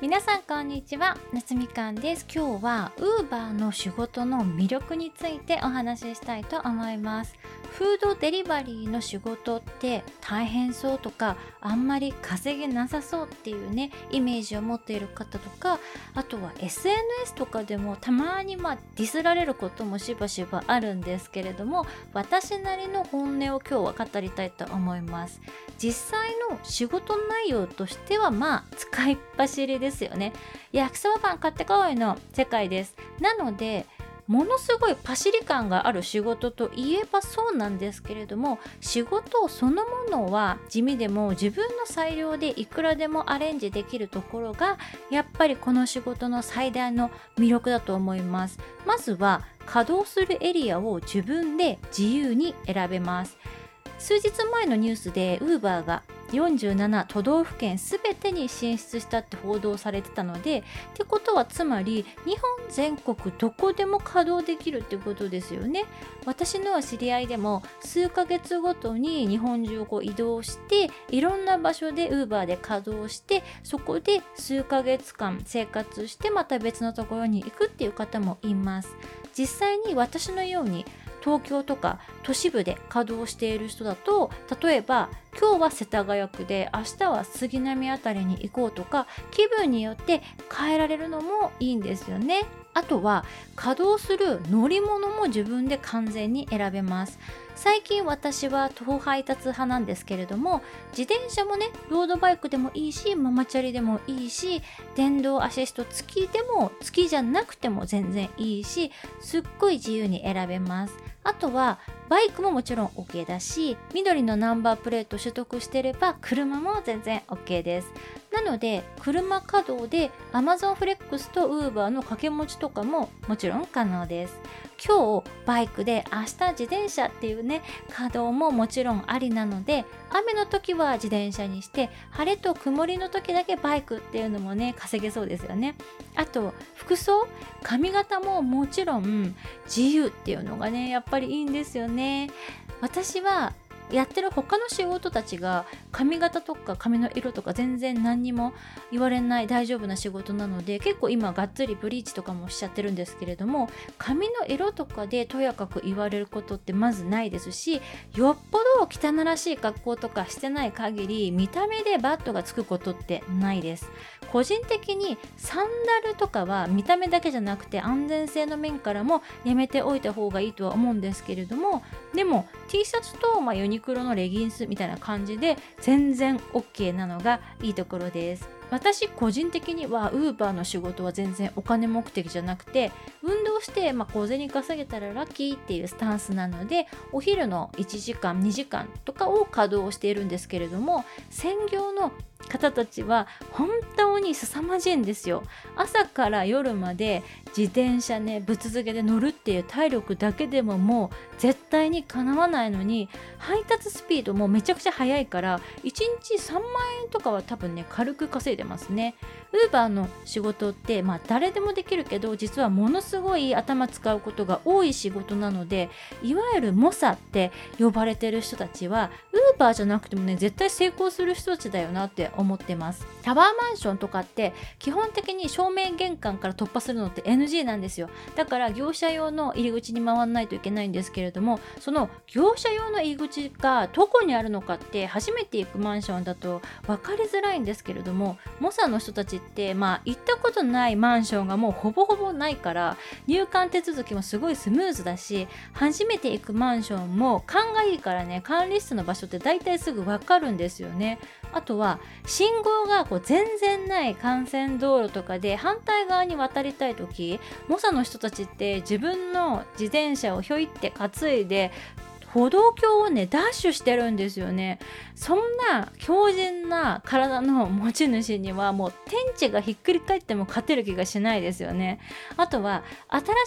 皆さんこんにちは。夏みかんです。今日はウーバーの仕事の魅力についてお話ししたいと思います。フードデリバリーの仕事って大変そうとかあんまり稼げなさそうっていうねイメージを持っている方とかあとは SNS とかでもたまにまあディスられることもしばしばあるんですけれども私なりの本音を今日は語りたいと思います。実際の仕事内容としてはまあ使いっ走りです。ですよね。焼きそばパン買ってこいの世界です。なのでものすごいパシリ感がある仕事といえばそうなんですけれども仕事そのものは地味でも自分の裁量でいくらでもアレンジできるところがやっぱりこの仕事の最大の魅力だと思います。まずは稼働するエリアを自分で自由に選べます。数日前のニュースでウーバーが47都道府県すべてに進出したって報道されてたのでってことはつまり日本全国どこでも稼働できるってことですよね。私の知り合いでも数ヶ月ごとに日本中を移動していろんな場所で Uber で稼働してそこで数ヶ月間生活してまた別のところに行くっていう方もいます。実際に私のように東京とか都市部で稼働している人だと例えば今日は世田谷区で明日は杉並辺りに行こうとか気分によって変えられるのもいいんですよね。あとは稼働する乗り物も自分で完全に選べます。最近私は徒歩配達派なんですけれども自転車もねロードバイクでもいいしママチャリでもいいし電動アシスト付きでも付きじゃなくても全然いいしすっごい自由に選べますあとはバイクももちろん OK だし緑のナンバープレート取得してれば車も全然 OK です。なので車稼働で Amazon フレックスと Uber の掛け持ちとかももちろん可能です。今日バイクで明日自転車っていうね稼働ももちろんありなので雨の時は自転車にして晴れと曇りの時だけバイクっていうのもね稼げそうですよね。あと服装髪型ももちろん自由っていうのがねやっぱりいいんですよね。ね。私はやってる他の仕事たちが髪型とか髪の色とか全然何にも言われない大丈夫な仕事なので結構今がっつりブリーチとかもしちゃってるんですけれども髪の色とかでとやかく言われることってまずないですしよっぽど汚らしい格好とかしてない限り見た目でバットがつくことってないです。個人的にサンダルとかは見た目だけじゃなくて安全性の面からもやめておいた方がいいとは思うんですけれどもでも T シャツと、まあ、ユニクロのレギンスみたいな感じで全然 OK なのがいいところです。私個人的には Uber の仕事は全然お金目的じゃなくて運動して、まあ、小銭稼げたらラッキーっていうスタンスなのでお昼の1時間2時間とかを稼働しているんですけれども専業の方たちは本当に凄まじいんですよ。朝から夜まで自転車ねぶっ続けで乗るっていう体力だけでももう絶対にかなわないのに配達スピードもめちゃくちゃ速いから1日3万円とかは多分ね軽く稼いでますね。ウーバーの仕事ってまあ誰でもできるけど実はものすごい頭使うことが多い仕事なのでいわゆる猛者って呼ばれてる人たちはウーバーじゃなくてもね絶対成功する人たちだよなって思ってます。タワーマンションとかって基本的に正面玄関から突破するのって NG なんですよ。だから業者用の入り口に回らないといけないんですけれどもその業者用の入り口がどこにあるのかって初めて行くマンションだと分かりづらいんですけれども猛者の人たちってまあ行ったことないマンションがもうほぼほぼないから入館手続きもすごいスムーズだし初めて行くマンションも勘がいいからね管理室の場所って大体すぐ分かるんですよね。あとは信号がこう全然ない幹線道路とかで反対側に渡りたい時猛者の人たちって自分の自転車をひょいって担いで歩道橋をねダッシュしてるんですよね。そんな強靭な体の持ち主にはもう天地がひっくり返っても勝てる気がしないですよね。あとは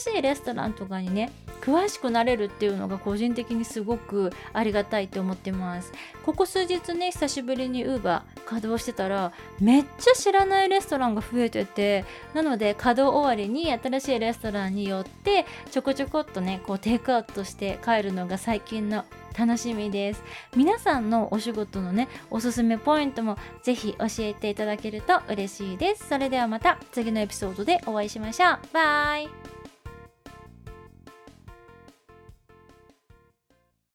新しいレストランとかにね詳しくなれるっていうのが個人的にすごくありがたいと思ってます。ここ数日ね久しぶりに Uber 稼働してたらめっちゃ知らないレストランが増えててなので稼働終わりに新しいレストランに寄ってちょこちょこっとねこうテイクアウトして帰るのが最近の楽しみです。皆さんのお仕事のねおすすめポイントもぜひ教えていただけると嬉しいです。それではまた次のエピソードでお会いしましょう。バイ。